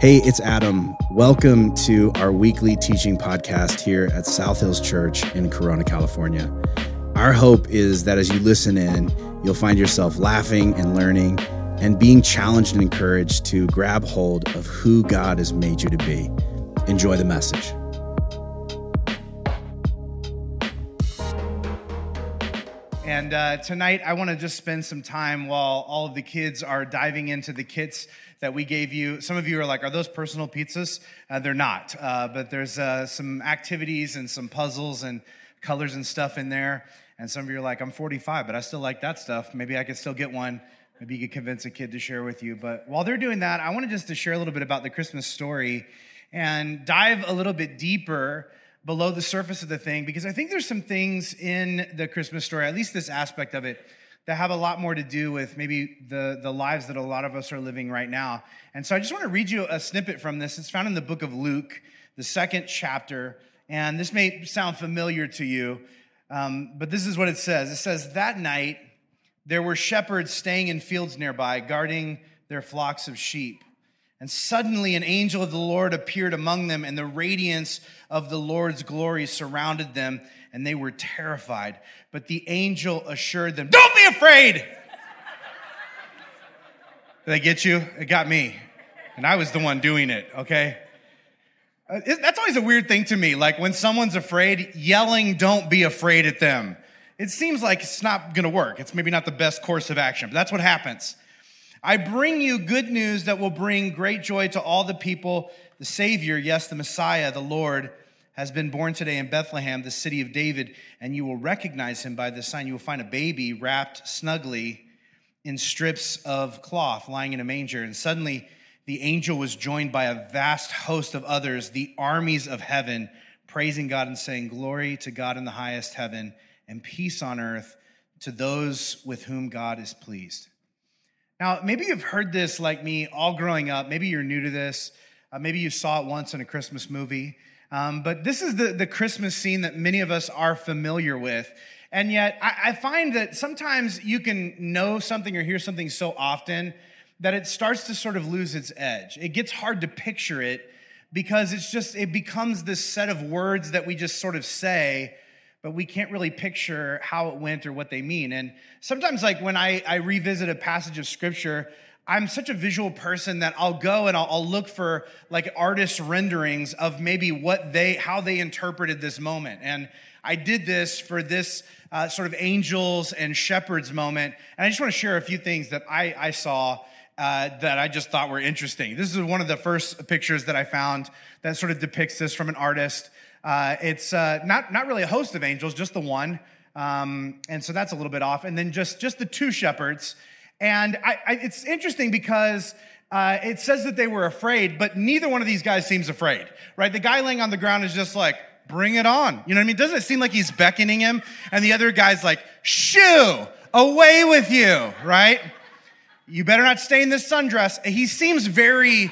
Hey, it's Adam. Welcome to our weekly teaching podcast here at South Hills Church in Corona, California. Our hope is that as you listen in, you'll find yourself laughing and learning and being challenged and encouraged to grab hold of who God has made you to be. Enjoy the message. And uh, tonight, I want to just spend some time while all of the kids are diving into the kits that we gave you. Some of you are like, are those personal pizzas? Uh, they're not, uh, but there's uh, some activities and some puzzles and colors and stuff in there. And some of you are like, I'm 45, but I still like that stuff. Maybe I could still get one. Maybe you could convince a kid to share with you. But while they're doing that, I wanted just to share a little bit about the Christmas story and dive a little bit deeper below the surface of the thing because I think there's some things in the Christmas story, at least this aspect of it, that have a lot more to do with maybe the, the lives that a lot of us are living right now. And so I just want to read you a snippet from this. It's found in the book of Luke, the second chapter. And this may sound familiar to you, um, but this is what it says. It says, That night there were shepherds staying in fields nearby, guarding their flocks of sheep. And suddenly an angel of the Lord appeared among them, and the radiance of the Lord's glory surrounded them, and they were terrified. But the angel assured them, Don't be afraid! Did I get you? It got me. And I was the one doing it, okay? Uh, that's always a weird thing to me. Like when someone's afraid, yelling, Don't be afraid at them. It seems like it's not gonna work. It's maybe not the best course of action, but that's what happens. I bring you good news that will bring great joy to all the people. The Savior, yes, the Messiah, the Lord, has been born today in Bethlehem, the city of David, and you will recognize him by this sign. You will find a baby wrapped snugly in strips of cloth lying in a manger. And suddenly the angel was joined by a vast host of others, the armies of heaven, praising God and saying, Glory to God in the highest heaven, and peace on earth to those with whom God is pleased. Now, maybe you've heard this like me all growing up. Maybe you're new to this. Uh, maybe you saw it once in a Christmas movie. Um, but this is the, the Christmas scene that many of us are familiar with. And yet, I, I find that sometimes you can know something or hear something so often that it starts to sort of lose its edge. It gets hard to picture it because it's just, it becomes this set of words that we just sort of say but we can't really picture how it went or what they mean. And sometimes, like when I, I revisit a passage of scripture, I'm such a visual person that I'll go and I'll, I'll, look for like artist renderings of maybe what they, how they interpreted this moment. And I did this for this uh, sort of angels and shepherds moment. And I just want to share a few things that I, I saw uh, that I just thought were interesting. This is one of the first pictures that I found that sort of depicts this from an artist. Uh, it's uh, not, not really a host of angels, just the one. Um, and so that's a little bit off. And then just, just the two shepherds. And I, I, it's interesting because uh, it says that they were afraid, but neither one of these guys seems afraid, right? The guy laying on the ground is just like, bring it on. You know what I mean? Doesn't it seem like he's beckoning him? And the other guy's like, shoo, away with you, right? You better not stay in this sundress. He seems very,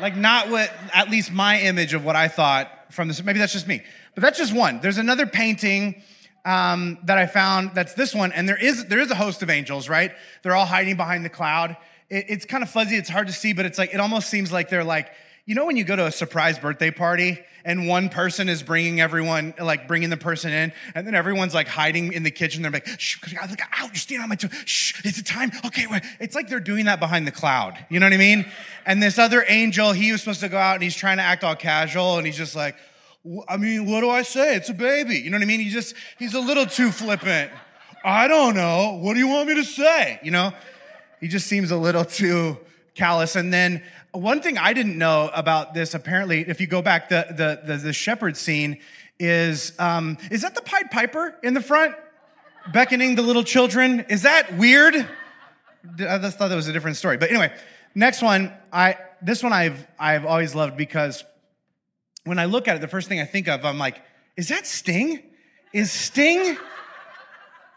like, not what, at least my image of what I thought from this. Maybe that's just me, but that's just one. There's another painting um, that I found. That's this one, and there is there is a host of angels. Right? They're all hiding behind the cloud. It, it's kind of fuzzy. It's hard to see, but it's like it almost seems like they're like you know when you go to a surprise birthday party and one person is bringing everyone like bringing the person in and then everyone's like hiding in the kitchen they're like shh look out you're standing on my toe shh it's a time okay wait. it's like they're doing that behind the cloud you know what i mean and this other angel he was supposed to go out and he's trying to act all casual and he's just like I mean, what do I say? It's a baby. You know what I mean? He just, he's a little too flippant. I don't know. What do you want me to say? You know, he just seems a little too callous. And then one thing I didn't know about this, apparently, if you go back, the the the, the shepherd scene is um, is that the Pied Piper in the front, beckoning the little children? Is that weird? I just thought that was a different story. But anyway, next one, I this one I've I've always loved because when I look at it, the first thing I think of, I'm like, is that Sting? Is Sting?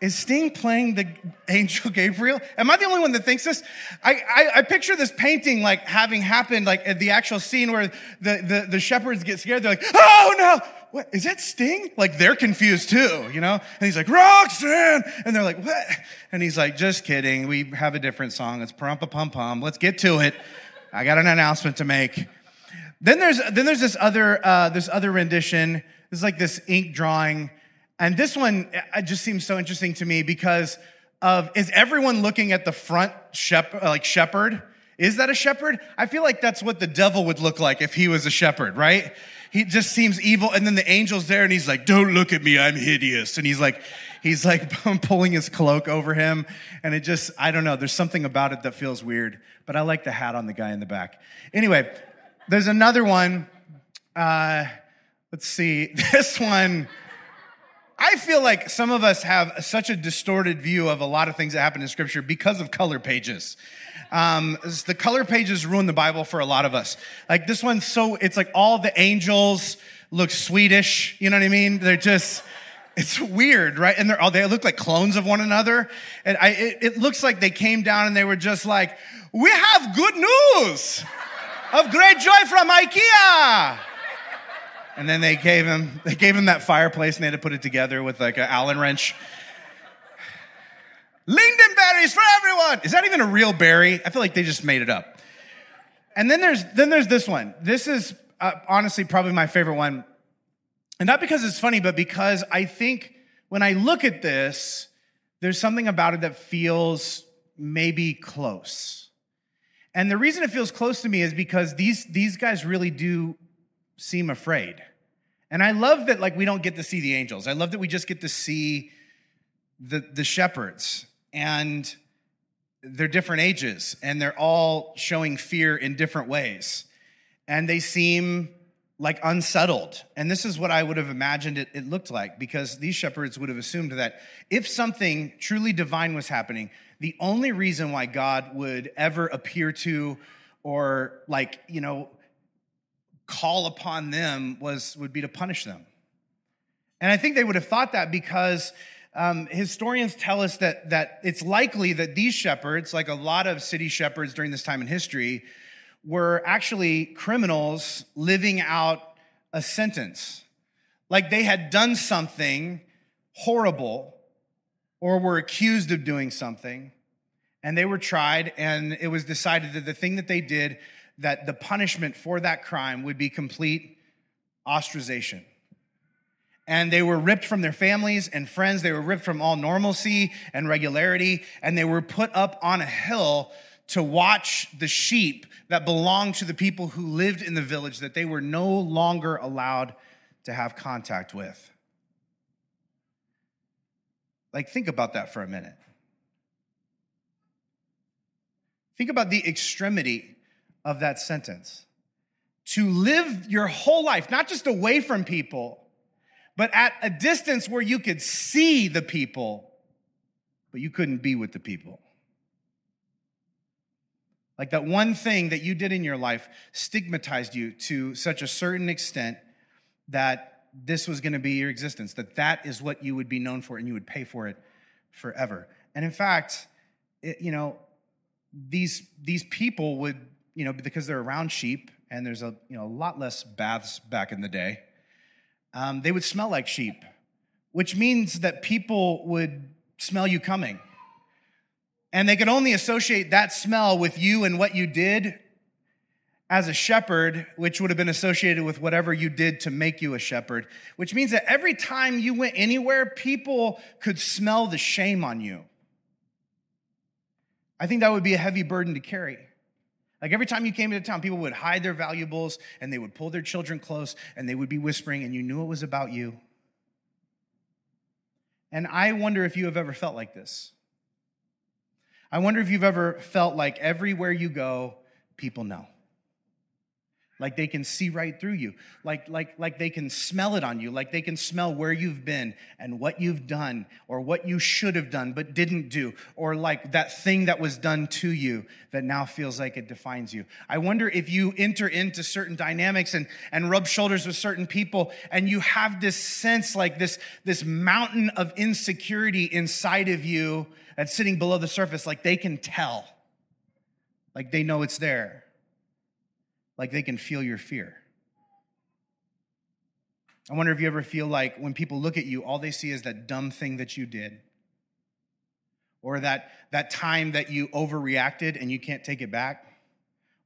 Is Sting playing the angel Gabriel? Am I the only one that thinks this? I, I, I picture this painting like having happened, like at the actual scene where the, the, the shepherds get scared. They're like, oh no, what, is that Sting? Like they're confused too, you know? And he's like, Roxanne! And they're like, what? And he's like, just kidding. We have a different song. It's Parumpa Pum Pum. Let's get to it. I got an announcement to make. Then there's then there's this other uh, this other rendition. This is like this ink drawing, and this one it just seems so interesting to me because of is everyone looking at the front shepherd like shepherd? Is that a shepherd? I feel like that's what the devil would look like if he was a shepherd, right? He just seems evil, and then the angel's there, and he's like, "Don't look at me, I'm hideous," and he's like, he's like pulling his cloak over him, and it just I don't know. There's something about it that feels weird, but I like the hat on the guy in the back. Anyway, there's another one. Uh, let's see. This one, I feel like some of us have such a distorted view of a lot of things that happen in Scripture because of color pages. Um, the color pages ruin the Bible for a lot of us. Like this one's so, it's like all the angels look Swedish. You know what I mean? They're just, it's weird, right? And they're all, they look like clones of one another. And I, it, it looks like they came down and they were just like, we have good news of great joy from IKEA. And then they gave him they gave him that fireplace and they had to put it together with like an Allen wrench. Lingonberries for everyone. Is that even a real berry? I feel like they just made it up. And then there's then there's this one. This is uh, honestly probably my favorite one. And not because it's funny, but because I think when I look at this, there's something about it that feels maybe close. And the reason it feels close to me is because these, these guys really do seem afraid. And I love that like we don't get to see the angels. I love that we just get to see the, the shepherds and they're different ages and they're all showing fear in different ways. And they seem like unsettled. And this is what I would have imagined it, it, looked like because these shepherds would have assumed that if something truly divine was happening, the only reason why God would ever appear to or like, you know, call upon them was would be to punish them. And I think they would have thought that because um, historians tell us that, that it's likely that these shepherds, like a lot of city shepherds during this time in history, were actually criminals living out a sentence. Like they had done something horrible or were accused of doing something, and they were tried, and it was decided that the thing that they did, that the punishment for that crime would be complete ostracization. And they were ripped from their families and friends. They were ripped from all normalcy and regularity, and they were put up on a hill to watch the sheep that belonged to the people who lived in the village that they were no longer allowed to have contact with. Like, think about that for a minute. Think about the extremity of that sentence. To live your whole life, not just away from people, but at a distance where you could see the people, but you couldn't be with the people. Like that one thing that you did in your life stigmatized you to such a certain extent that this was going to be your existence, that that is what you would be known for and you would pay for it forever. And in fact, it, you know, these, these people would, you know, because they're around sheep and there's a, you know, a lot less baths back in the day, um, they would smell like sheep, which means that people would smell you coming and they could only associate that smell with you and what you did as a shepherd, which would have been associated with whatever you did to make you a shepherd, which means that every time you went anywhere, people could smell the shame on you. I think that would be a heavy burden to carry. Like every time you came into town, people would hide their valuables and they would pull their children close and they would be whispering, and you knew it was about you. And I wonder if you have ever felt like this. I wonder if you've ever felt like everywhere you go, people know. Like they can see right through you, like, like, like they can smell it on you, like they can smell where you've been and what you've done, or what you should have done but didn't do, or like that thing that was done to you that now feels like it defines you. I wonder if you enter into certain dynamics and, and rub shoulders with certain people, and you have this sense like this, this mountain of insecurity inside of you that's sitting below the surface, like they can tell, like they know it's there, like they can feel your fear. I wonder if you ever feel like when people look at you, all they see is that dumb thing that you did, or that, that time that you overreacted and you can't take it back,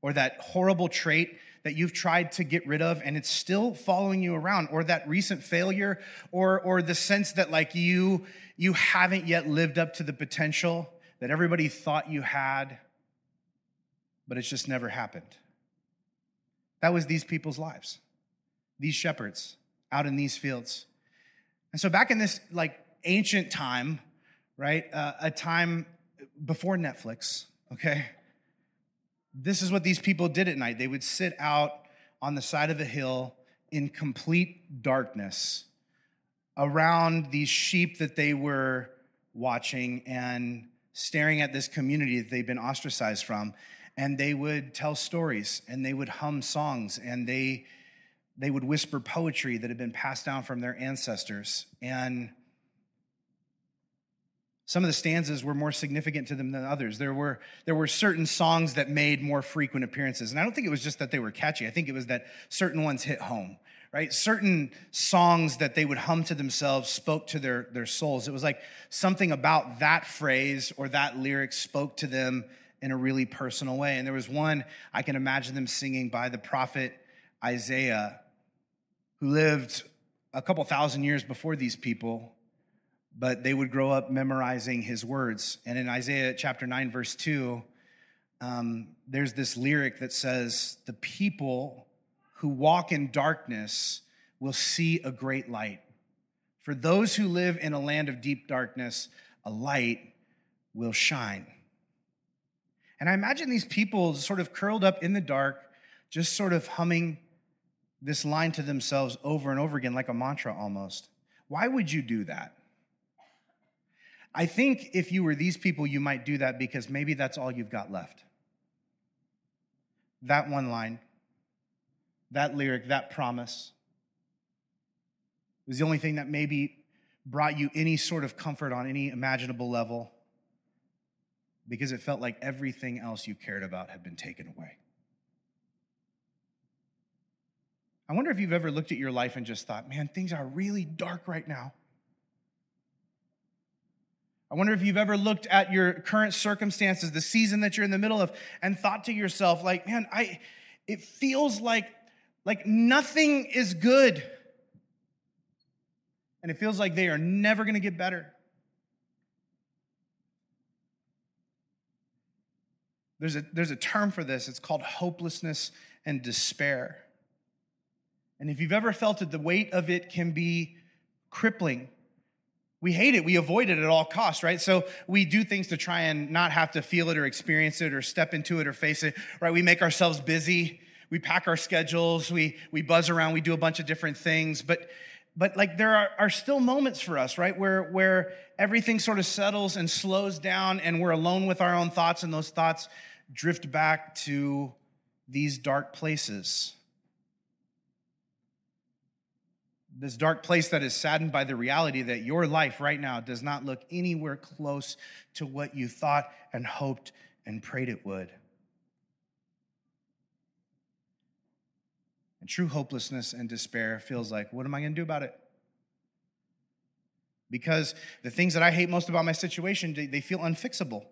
or that horrible trait that you've tried to get rid of and it's still following you around or that recent failure or or the sense that like you you haven't yet lived up to the potential that everybody thought you had but it's just never happened that was these people's lives these shepherds out in these fields and so back in this like ancient time right uh, a time before netflix okay this is what these people did at night. They would sit out on the side of a hill in complete darkness around these sheep that they were watching and staring at this community that they've been ostracized from. And they would tell stories and they would hum songs and they, they would whisper poetry that had been passed down from their ancestors. And some of the stanzas were more significant to them than others. There were, there were certain songs that made more frequent appearances. And I don't think it was just that they were catchy. I think it was that certain ones hit home, right? Certain songs that they would hum to themselves spoke to their, their souls. It was like something about that phrase or that lyric spoke to them in a really personal way. And there was one I can imagine them singing by the prophet Isaiah, who lived a couple thousand years before these people but they would grow up memorizing his words. And in Isaiah chapter 9, verse 2, um, there's this lyric that says, The people who walk in darkness will see a great light. For those who live in a land of deep darkness, a light will shine. And I imagine these people sort of curled up in the dark, just sort of humming this line to themselves over and over again, like a mantra almost. Why would you do that? I think if you were these people, you might do that because maybe that's all you've got left. That one line, that lyric, that promise was the only thing that maybe brought you any sort of comfort on any imaginable level because it felt like everything else you cared about had been taken away. I wonder if you've ever looked at your life and just thought, man, things are really dark right now. I wonder if you've ever looked at your current circumstances, the season that you're in the middle of, and thought to yourself, like, man, I it feels like like nothing is good. And it feels like they are never going to get better. There's a, there's a term for this. It's called hopelessness and despair. And if you've ever felt it, the weight of it can be crippling. We hate it. We avoid it at all costs, right? So we do things to try and not have to feel it or experience it or step into it or face it, right? We make ourselves busy. We pack our schedules. We, we buzz around. We do a bunch of different things. But, but like there are, are still moments for us, right? Where, where everything sort of settles and slows down and we're alone with our own thoughts and those thoughts drift back to these dark places. this dark place that is saddened by the reality that your life right now does not look anywhere close to what you thought and hoped and prayed it would. And true hopelessness and despair feels like, what am I going to do about it? Because the things that I hate most about my situation, they feel unfixable.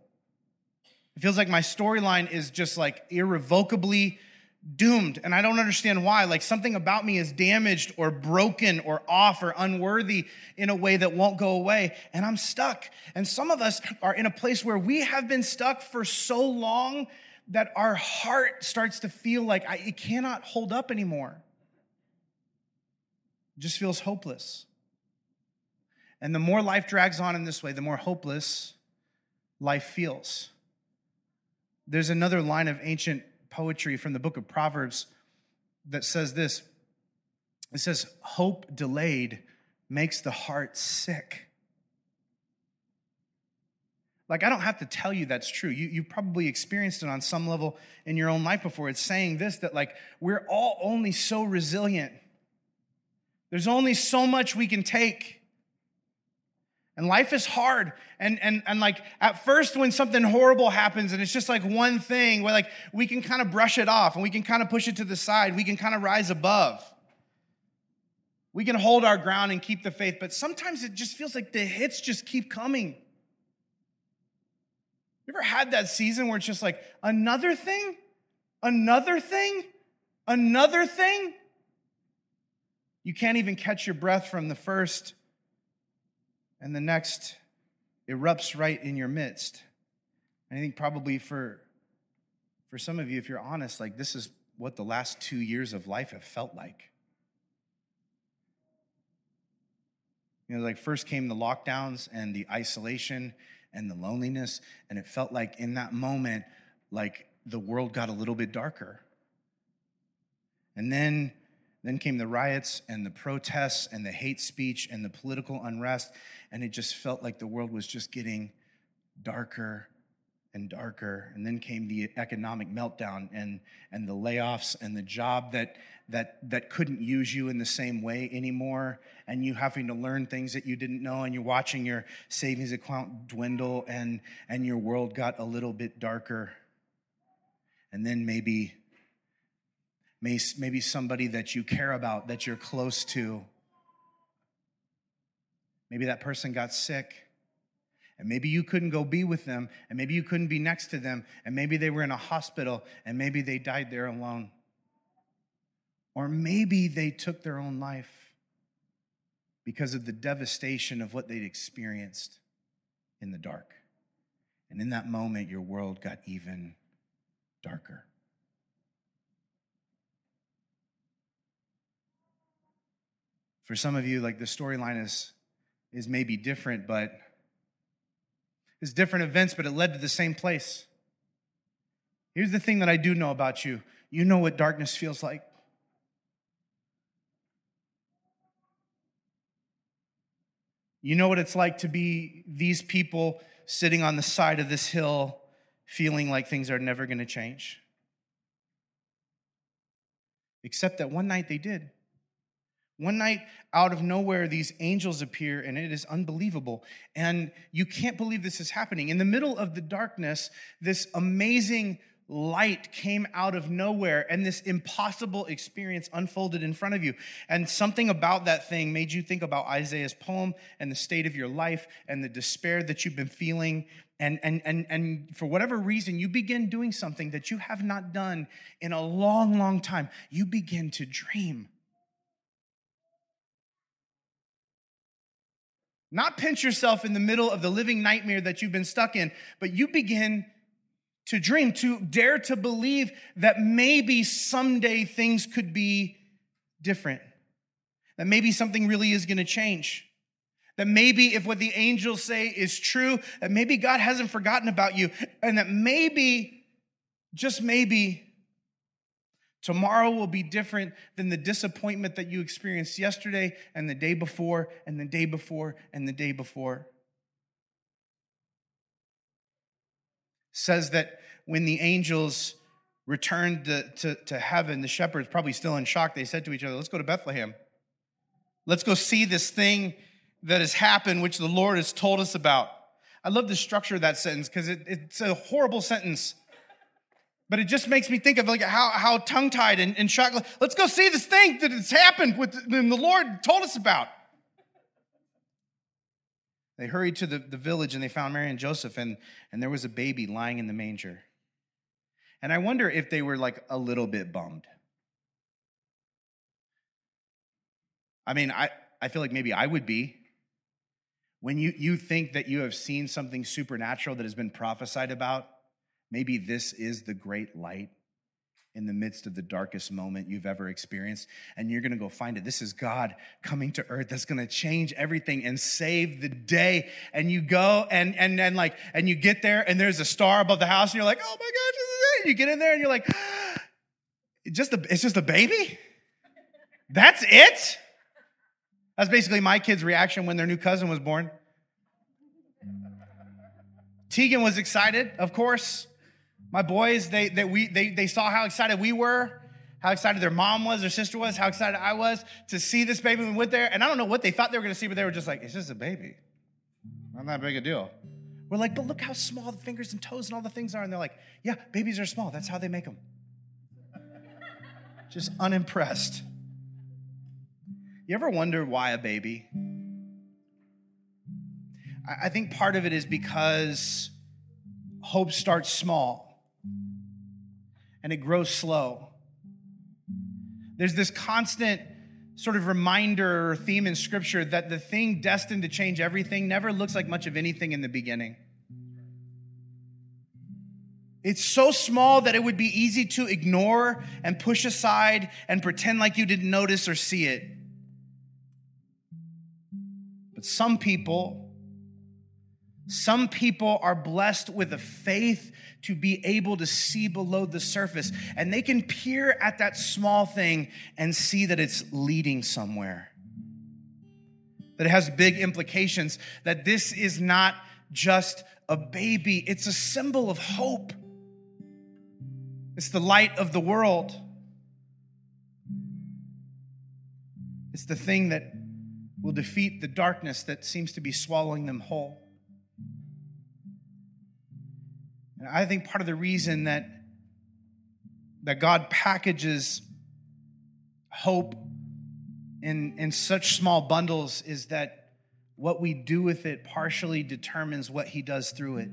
It feels like my storyline is just like irrevocably doomed and I don't understand why. Like something about me is damaged or broken or off or unworthy in a way that won't go away and I'm stuck. And some of us are in a place where we have been stuck for so long that our heart starts to feel like I, it cannot hold up anymore. It just feels hopeless. And the more life drags on in this way, the more hopeless life feels. There's another line of ancient poetry from the book of Proverbs that says this it says, Hope delayed makes the heart sick. Like, I don't have to tell you that's true. You, you've probably experienced it on some level in your own life before. It's saying this that, like, we're all only so resilient. There's only so much we can take. And life is hard. And, and, and like at first, when something horrible happens and it's just like one thing where like we can kind of brush it off and we can kind of push it to the side, we can kind of rise above. We can hold our ground and keep the faith, but sometimes it just feels like the hits just keep coming. You ever had that season where it's just like another thing? Another thing? Another thing? You can't even catch your breath from the first, and the next erupts right in your midst. And I think probably for, for some of you, if you're honest, like this is what the last two years of life have felt like. You know, like first came the lockdowns and the isolation and the loneliness, and it felt like in that moment, like the world got a little bit darker. And then, then came the riots and the protests and the hate speech and the political unrest, and it just felt like the world was just getting darker and darker. And then came the economic meltdown and, and the layoffs and the job that, that, that couldn't use you in the same way anymore. And you having to learn things that you didn't know. And you're watching your savings account dwindle and, and your world got a little bit darker. And then maybe, maybe somebody that you care about, that you're close to, maybe that person got sick and maybe you couldn't go be with them, and maybe you couldn't be next to them, and maybe they were in a hospital, and maybe they died there alone. Or maybe they took their own life because of the devastation of what they'd experienced in the dark. And in that moment, your world got even darker. For some of you, like the storyline is, is maybe different, but different events, but it led to the same place. Here's the thing that I do know about you you know what darkness feels like. You know what it's like to be these people sitting on the side of this hill feeling like things are never going to change. Except that one night they did. One night, out of nowhere, these angels appear, and it is unbelievable. And you can't believe this is happening. In the middle of the darkness, this amazing light came out of nowhere, and this impossible experience unfolded in front of you. And something about that thing made you think about Isaiah's poem and the state of your life and the despair that you've been feeling. And, and, and, and for whatever reason, you begin doing something that you have not done in a long, long time. You begin to dream. Not pinch yourself in the middle of the living nightmare that you've been stuck in, but you begin to dream, to dare to believe that maybe someday things could be different, that maybe something really is going to change. That maybe if what the angels say is true, that maybe God hasn't forgotten about you, and that maybe, just maybe, Tomorrow will be different than the disappointment that you experienced yesterday and the day before and the day before and the day before. Says that when the angels returned to, to, to heaven, the shepherds, probably still in shock, they said to each other, Let's go to Bethlehem. Let's go see this thing that has happened, which the Lord has told us about. I love the structure of that sentence because it, it's a horrible sentence. But it just makes me think of like how, how tongue tied and, and shocked. Let's go see this thing that has happened with and the Lord told us about. They hurried to the, the village and they found Mary and Joseph, and, and there was a baby lying in the manger. And I wonder if they were like a little bit bummed. I mean, I, I feel like maybe I would be. When you, you think that you have seen something supernatural that has been prophesied about, Maybe this is the great light in the midst of the darkest moment you've ever experienced. And you're gonna go find it. This is God coming to earth that's gonna change everything and save the day. And you go and and and like and you get there and there's a star above the house, and you're like, oh my gosh, this is it. You get in there and you're like, just a, it's just a baby? That's it? That's basically my kid's reaction when their new cousin was born. Tegan was excited, of course. My boys, they, they, we, they, they saw how excited we were, how excited their mom was, their sister was, how excited I was to see this baby. We went there, and I don't know what they thought they were going to see, but they were just like, it's just a baby. Not that big a deal. We're like, but look how small the fingers and toes and all the things are. And they're like, yeah, babies are small. That's how they make them. just unimpressed. You ever wonder why a baby? I think part of it is because hope starts small and it grows slow. There's this constant sort of reminder or theme in scripture that the thing destined to change everything never looks like much of anything in the beginning. It's so small that it would be easy to ignore and push aside and pretend like you didn't notice or see it. But some people, some people are blessed with a faith to be able to see below the surface, and they can peer at that small thing and see that it's leading somewhere. That it has big implications, that this is not just a baby, it's a symbol of hope. It's the light of the world. It's the thing that will defeat the darkness that seems to be swallowing them whole. And I think part of the reason that, that God packages hope in, in such small bundles is that what we do with it partially determines what He does through it.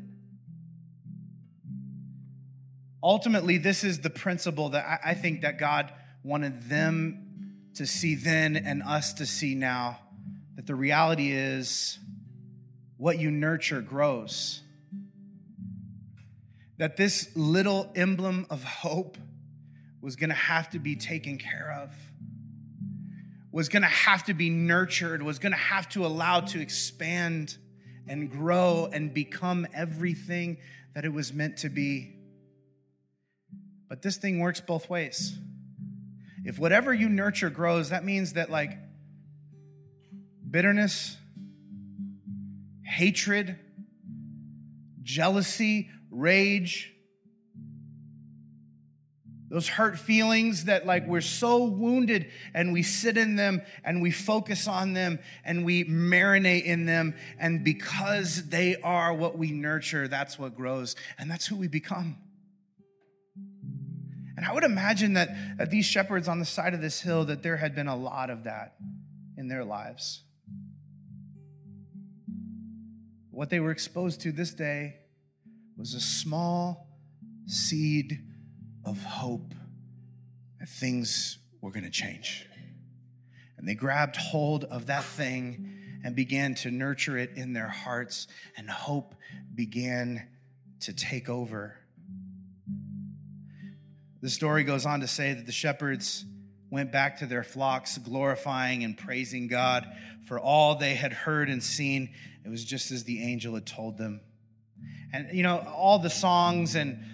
Ultimately, this is the principle that I, I think that God wanted them to see then and us to see now. That the reality is what you nurture grows. That this little emblem of hope was gonna have to be taken care of, was gonna have to be nurtured, was gonna have to allow to expand and grow and become everything that it was meant to be. But this thing works both ways. If whatever you nurture grows, that means that, like, bitterness, hatred, jealousy, rage, those hurt feelings that like we're so wounded and we sit in them and we focus on them and we marinate in them. And because they are what we nurture that's what grows. And that's who we become. And I would imagine that, that these shepherds on the side of this hill, that there had been a lot of that in their lives. What they were exposed to this day was a small seed of hope that things were going to change. And they grabbed hold of that thing and began to nurture it in their hearts, and hope began to take over. The story goes on to say that the shepherds went back to their flocks, glorifying and praising God for all they had heard and seen. It was just as the angel had told them. And, you know, all the songs and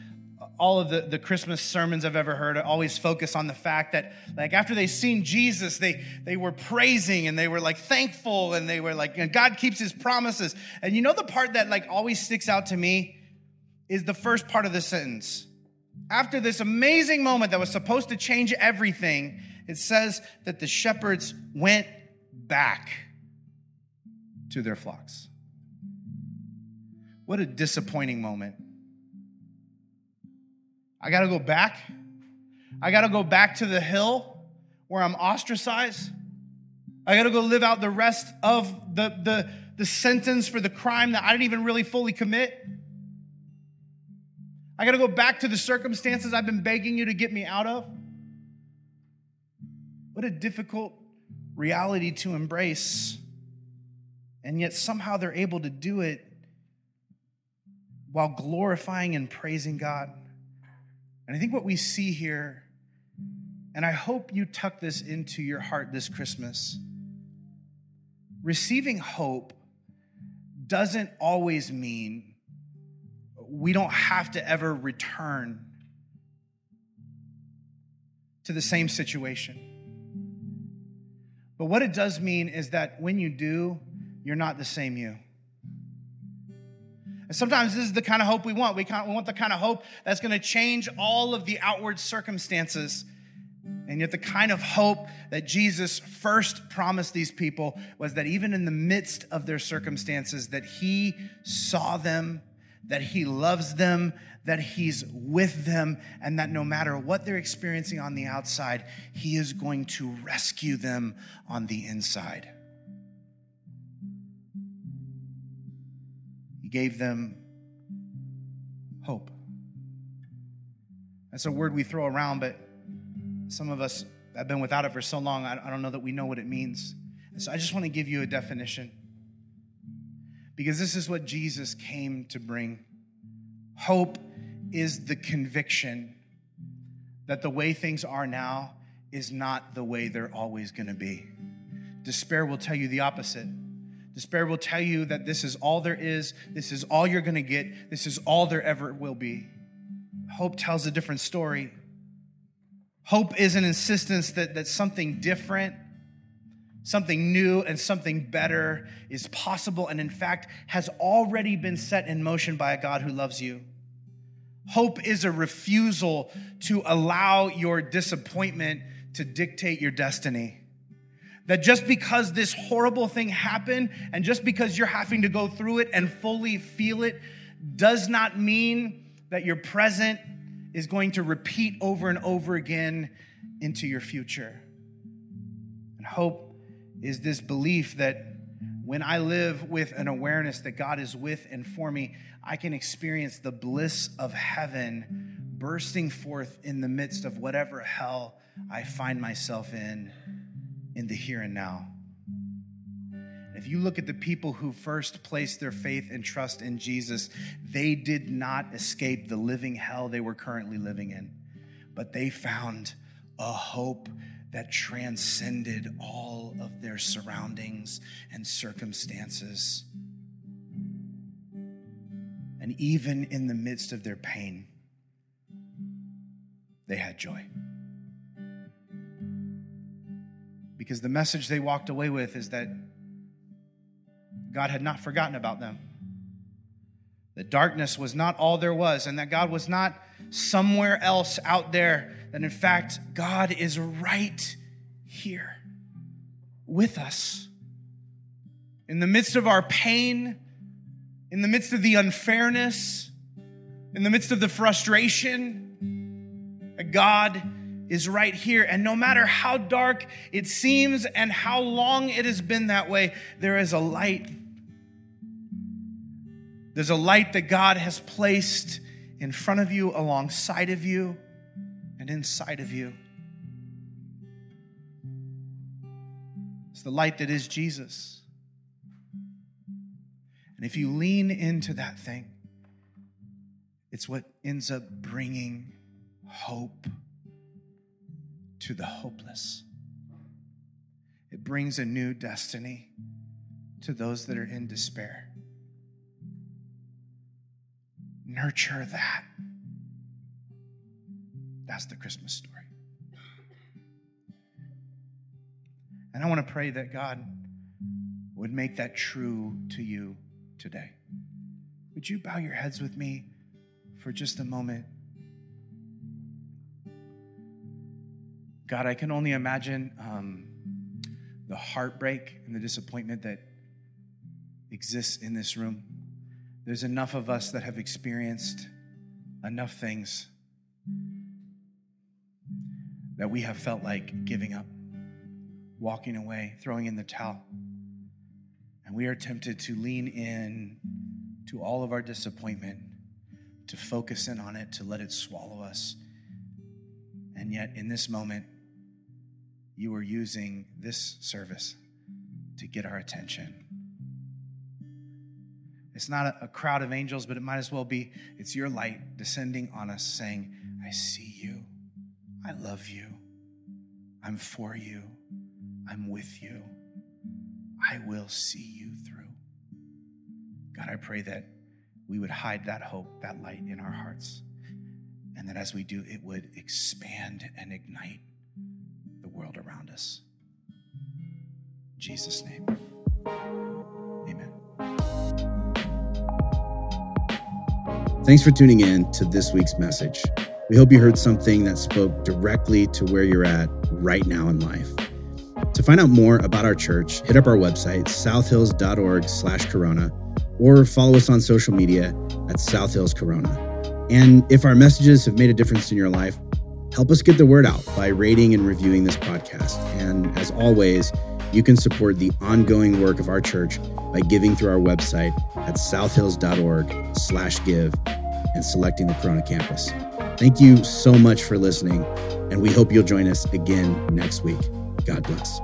all of the, the Christmas sermons I've ever heard always focus on the fact that, like, after they seen Jesus, they, they were praising and they were, like, thankful and they were like, God keeps his promises. And you know, the part that, like, always sticks out to me is the first part of the sentence after this amazing moment that was supposed to change everything, it says that the shepherds went back to their flocks. What a disappointing moment. I got to go back. I got to go back to the hill where I'm ostracized. I got to go live out the rest of the, the, the sentence for the crime that I didn't even really fully commit. I got to go back to the circumstances I've been begging you to get me out of. What a difficult reality to embrace. And yet somehow they're able to do it while glorifying and praising God. And I think what we see here, and I hope you tuck this into your heart this Christmas, receiving hope doesn't always mean we don't have to ever return to the same situation. But what it does mean is that when you do, you're not the same you. And sometimes this is the kind of hope we want. We, we want the kind of hope that's going to change all of the outward circumstances. And yet, the kind of hope that Jesus first promised these people was that even in the midst of their circumstances, that He saw them that He loves them, that He's with them, and that no matter what they're experiencing on the outside, He is going to rescue them on the inside. He gave them hope. That's a word we throw around, but some of us have been without it for so long, I don't know that we know what it means. And so I just want to give you a definition because this is what Jesus came to bring. Hope is the conviction that the way things are now is not the way they're always going to be. Despair will tell you the opposite. Despair will tell you that this is all there is, this is all you're going to get, this is all there ever will be. Hope tells a different story. Hope is an insistence that, that something different, something new, and something better is possible, and in fact, has already been set in motion by a God who loves you. Hope is a refusal to allow your disappointment to dictate your destiny. That just because this horrible thing happened and just because you're having to go through it and fully feel it does not mean that your present is going to repeat over and over again into your future. And hope is this belief that when I live with an awareness that God is with and for me, I can experience the bliss of heaven bursting forth in the midst of whatever hell I find myself in in the here and now. If you look at the people who first placed their faith and trust in Jesus, they did not escape the living hell they were currently living in, but they found a hope that transcended all of their surroundings and circumstances. And even in the midst of their pain, they had joy. Because the message they walked away with is that God had not forgotten about them. That darkness was not all there was, and that God was not somewhere else out there. That in fact, God is right here with us. In the midst of our pain, in the midst of the unfairness, in the midst of the frustration, God is right here. And no matter how dark it seems and how long it has been that way, there is a light. There's a light that God has placed in front of you, alongside of you, and inside of you. It's the light that is Jesus. And if you lean into that thing, it's what ends up bringing hope to the hopeless. It brings a new destiny to those that are in despair. Nurture that. That's the Christmas story. And I want to pray that God would make that true to you today. Would you bow your heads with me for just a moment? God, I can only imagine um, the heartbreak and the disappointment that exists in this room. There's enough of us that have experienced enough things that we have felt like giving up, walking away, throwing in the towel. And we are tempted to lean in to all of our disappointment, to focus in on it, to let it swallow us. And yet, in this moment, you are using this service to get our attention. It's not a, crowd of angels, but it might as well be it's your light descending on us saying, I see you. I love you. I'm for you. I'm with you. I will see you through. God, I pray that we would hide that hope, that light in our hearts, and that as we do, it would expand and ignite world around us. In Jesus' name. Amen. Thanks for tuning in to this week's message. We hope you heard something that spoke directly to where you're at right now in life. To find out more about our church, hit up our website, southhills.org slash corona, or follow us on social media at Southhills Corona. And if our messages have made a difference in your life, help us get the word out by rating and reviewing this podcast. And as always, you can support the ongoing work of our church by giving through our website at southhills.org slash give and selecting the Corona campus. Thank you so much for listening, and we hope you'll join us again next week. God bless.